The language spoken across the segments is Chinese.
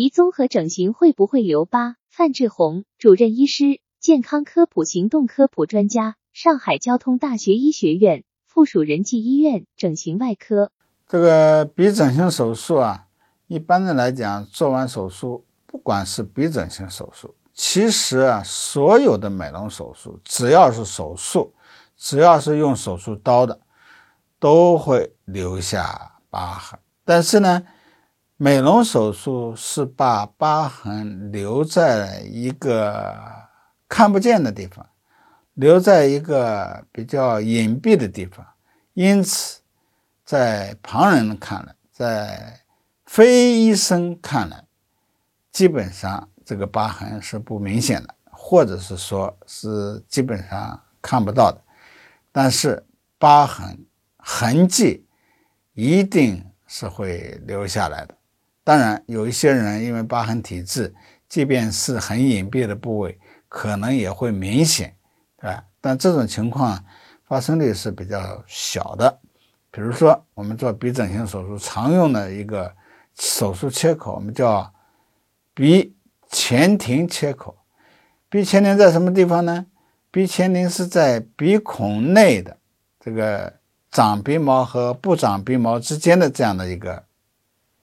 鼻综合整形会不会留疤？范志红，主任医师，健康科普行动科普专家，上海交通大学医学院附属仁济医院整形外科。这个鼻整形手术啊，一般的来讲，做完手术，不管是鼻整形手术，其实啊，所有的美容手术，只要是手术，只要是用手术刀的，都会留下疤痕。但是呢，美容手术是把疤痕留在一个看不见的地方，留在一个比较隐蔽的地方，因此，在旁人看来，在非医生看来，基本上这个疤痕是不明显的，或者是说是基本上看不到的。但是疤痕痕迹一定是会留下来的。当然，有一些人因为疤痕体质，即便是很隐蔽的部位，可能也会明显，对吧？但这种情况发生率是比较小的。比如说，我们做鼻整形手术常用的一个手术切口，我们叫鼻前庭切口。鼻前庭在什么地方呢？鼻前庭是在鼻孔内的这个长鼻毛和不长鼻毛之间的这样的一个。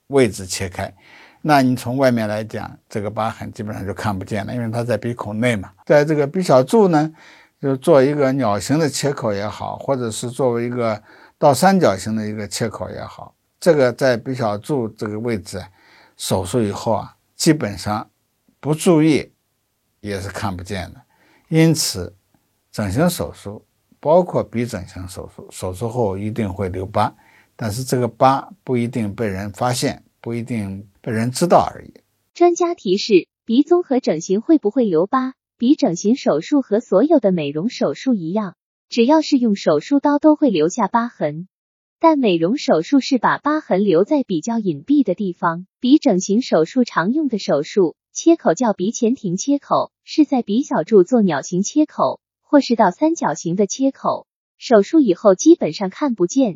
位置切开，那你从外面来讲，这个疤痕基本上就看不见了，因为它在鼻孔内嘛。在这个鼻小柱呢，就做一个鸟形的切口也好，或者是作为一个倒三角形的一个切口也好，这个在鼻小柱这个位置，手术以后啊，基本上不注意也是看不见的。因此，整形手术包括鼻整形手术，手术后一定会留疤。但是这个疤不一定被人发现，不一定被人知道而已。专家提示：鼻综合整形会不会留疤？鼻整形手术和所有的美容手术一样，只要是用手术刀都会留下疤痕。但美容手术是把疤痕留在比较隐蔽的地方。鼻整形手术常用的手术切口叫鼻前庭切口，是在鼻小柱做鸟形切口，或是倒三角形的切口。手术以后基本上看不见。